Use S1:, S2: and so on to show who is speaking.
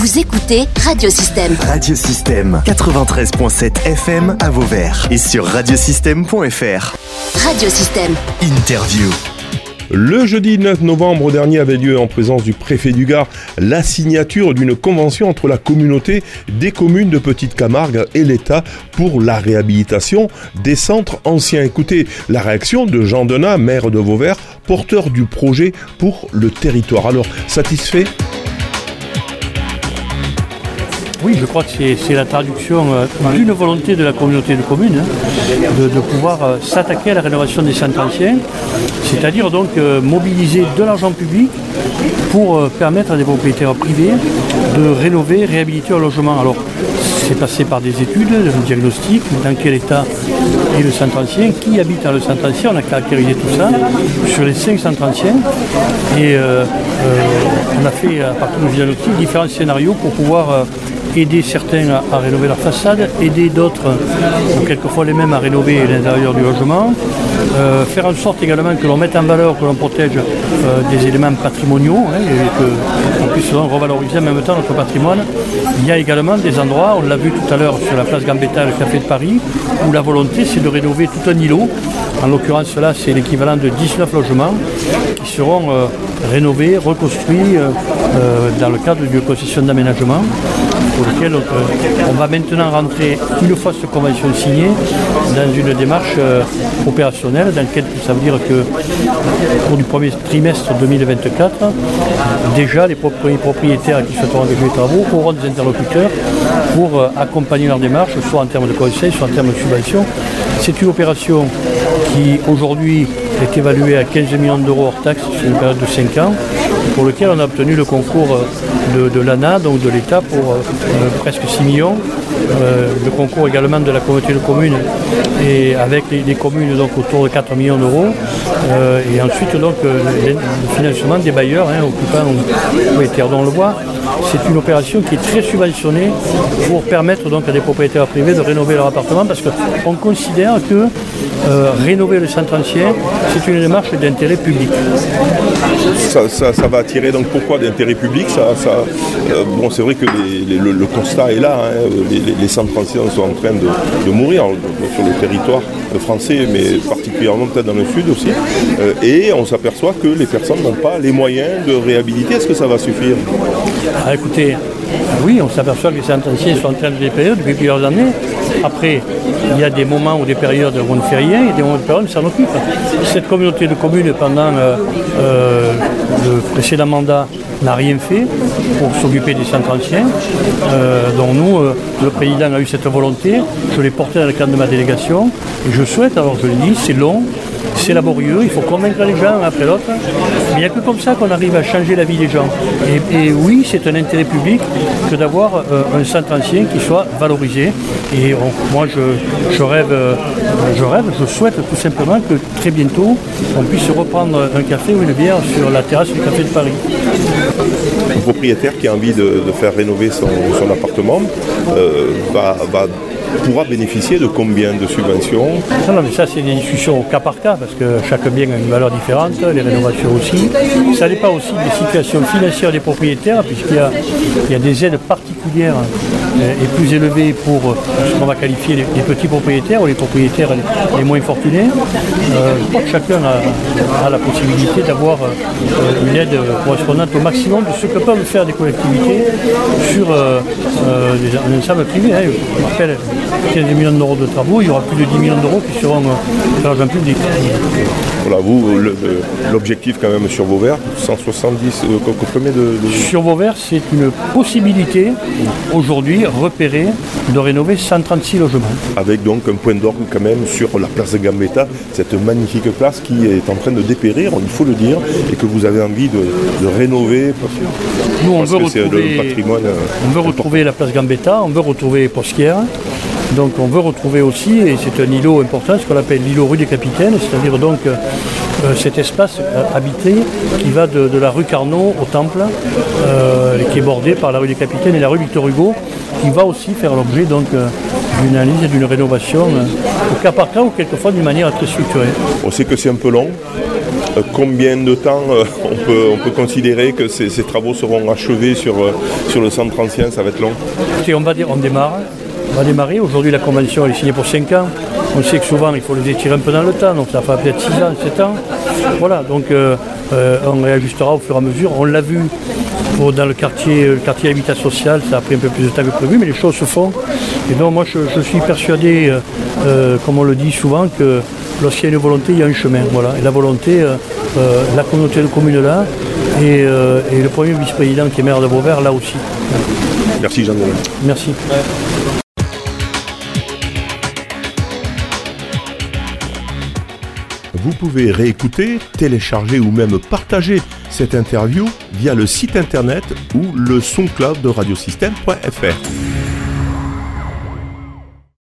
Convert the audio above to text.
S1: Vous écoutez Radiosystème.
S2: Radiosystème 93.7 FM à Vauvert et sur radiosystème.fr.
S1: Radiosystème.
S2: Interview.
S3: Le jeudi 9 novembre dernier avait lieu en présence du préfet du Gard la signature d'une convention entre la communauté des communes de Petite Camargue et l'État pour la réhabilitation des centres anciens. Écoutez la réaction de Jean Denat, maire de Vauvert, porteur du projet pour le territoire. Alors, satisfait?
S4: Oui, je crois que c'est la traduction euh, d'une volonté de la communauté de communes hein, de, pouvoir euh, s'attaquer à la rénovation des centres anciens, c'est-à-dire donc euh, mobiliser de l'argent public pour permettre à des propriétaires privés de rénover, réhabiliter leur logement. Alors, c'est passé par des études, un diagnostic, dans quel état est le centre ancien, qui habite dans le centre ancien, on a caractérisé tout ça sur les cinq centres anciens et on a fait à partir du diagnostic différents scénarios pour pouvoir aider certains à, rénover leur façade, aider d'autres, ou quelquefois les mêmes, à rénover l'intérieur du logement, euh, faire en sorte également que l'on mette en valeur, que l'on protège euh, des éléments patrimoniaux, hein, et qu'on puisse revaloriser en même temps notre patrimoine. Il y a également des endroits, on l'a vu tout à l'heure sur la place Gambetta, le Café de Paris, où la volonté c'est de rénover tout un îlot. En l'occurrence là c'est l'équivalent de 19 logements qui seront euh, rénovés, reconstruits dans le cadre d'une concession d'aménagement pour lequel on va maintenant rentrer, une fois cette convention signée, dans une démarche euh, opérationnelle dans laquelle ça veut dire que pour du premier trimestre 2024, déjà les propriétaires qui souhaiteront engager les travaux auront des interlocuteurs pour euh, accompagner leur démarche, soit en termes de conseil, soit en termes de subvention. C'est une opération qui aujourd'hui est évaluée à 15 millions d'euros hors taxes sur une période de 5 ans, pour lequel on a obtenu le concours euh, de, l'ANA, donc de l'État, pour euh, presque 6 millions. le concours également de la communauté de communes et avec les, communes donc autour de 4 millions d'euros. et ensuite donc le, financement des bailleurs hein, occupants dont on le voit c'est une opération qui est très subventionnée pour permettre donc à des propriétaires privés de rénover leur appartement parce qu'on considère que euh, rénover le centre ancien, c'est une démarche d'intérêt public.
S3: Ça, va attirer donc pourquoi d'intérêt public euh, Bon, c'est vrai que le, constat est là. Hein. les, centres anciens sont en train de, mourir sur le territoire français, mais particulièrement peut-être dans le sud aussi. Euh, et on s'aperçoit que les personnes n'ont pas les moyens de réhabiliter. Est-ce que ça va suffire?
S4: Ah, Écoutez, oui, on s'aperçoit que les centres anciens sont en train de dépérir depuis plusieurs années. Après, il y a des moments ou des périodes où on ne fait rien et des moments où on s'en occupe. Cette communauté de communes, pendant euh, euh, le précédent mandat, n'a rien fait pour s'occuper des centres anciens. Euh, dont nous, le président a eu cette volonté. Je l'ai porté dans le cadre de ma délégation. Et je souhaite, alors je le dis, c'est long, c'est laborieux, il faut convaincre les gens après l'autre. Mais il n'y a que comme ça qu'on arrive à changer la vie des gens. Et, oui, c'est un intérêt public que d'avoir euh, un centre ancien qui soit valorisé. Et moi, je, rêve, euh, je rêve, je souhaite tout simplement que très bientôt, on puisse reprendre un café ou une bière sur la terrasse du Café de Paris.
S3: Un propriétaire qui a envie de, faire rénover son, appartement euh, va pourra bénéficier de combien de subventions
S4: Non, mais ça c'est des discussions au cas par cas parce que chaque bien a une valeur différente, les rénovations aussi. Ça dépend aussi des situations financières des propriétaires puisqu'il y, a, des aides particulières euh, et plus élevées pour ce qu'on va qualifier les, petits propriétaires ou les propriétaires les, moins fortunés. Euh, je crois que chacun a, la possibilité d'avoir euh, une aide correspondante au maximum de ce que peuvent faire des collectivités sur un ensemble privé. Hein. Je rappelle 15 millions d'euros de travaux, il y aura plus de 10 millions d'euros qui seront euh, l'argent public.
S3: Voilà, vous, l'objectif quand même sur Vauvert, 170, euh, combien de,
S4: Sur Vauvert, c'est une possibilité aujourd'hui repérée de rénover 136 logements.
S3: Avec donc un point d'orgue quand même sur la place de Gambetta, cette magnifique place qui est en train de dépérir, il faut le dire, et que vous avez envie de, rénover.
S4: Nous, on veut, retrouver, patrimoine, euh, on veut retrouver la Gambetta, on veut retrouver Posquière, donc on veut retrouver aussi, et c'est un îlot important, ce qu'on appelle l'îlot rue des Capitaines, c'est-à-dire donc euh, euh, cet espace euh, habité qui va de, la rue Carnot au Temple, qui est bordé par la rue des Capitaines et la rue Victor Hugo, qui va aussi faire l'objet donc d'une analyse et d'une rénovation au cas par cas ou quelquefois d'une manière très structurée.
S3: On sait que c'est un peu long, Euh, combien de temps euh, on, peut, on peut considérer que ces, travaux seront achevés sur, euh, sur le centre ancien Ça va être long?
S4: On, va on démarre. On va démarrer. Aujourd'hui, la convention est signée pour 5 ans. On sait que souvent, il faut les étirer un peu dans le temps. Donc, ça fera peut-être 6 ans, 7 ans. Voilà. Donc, euh, euh, on réajustera au fur et à mesure. On l'a vu dans le quartier, quartier habitat social. Ça a pris un peu plus de temps que prévu, mais les choses se font. Et donc, moi, je, suis persuadé, euh, euh, comme on le dit souvent, que lorsqu'il y a une volonté, il y a un chemin. Voilà. Et la volonté, euh, euh, la communauté de communes là, et, euh, et le premier vice-président qui est maire de Beauvert là aussi.
S3: Merci Jean Denis.
S4: Merci.
S3: Vous pouvez réécouter, télécharger ou même partager cette interview via le site internet ou le soncloud de radiosystème.fr.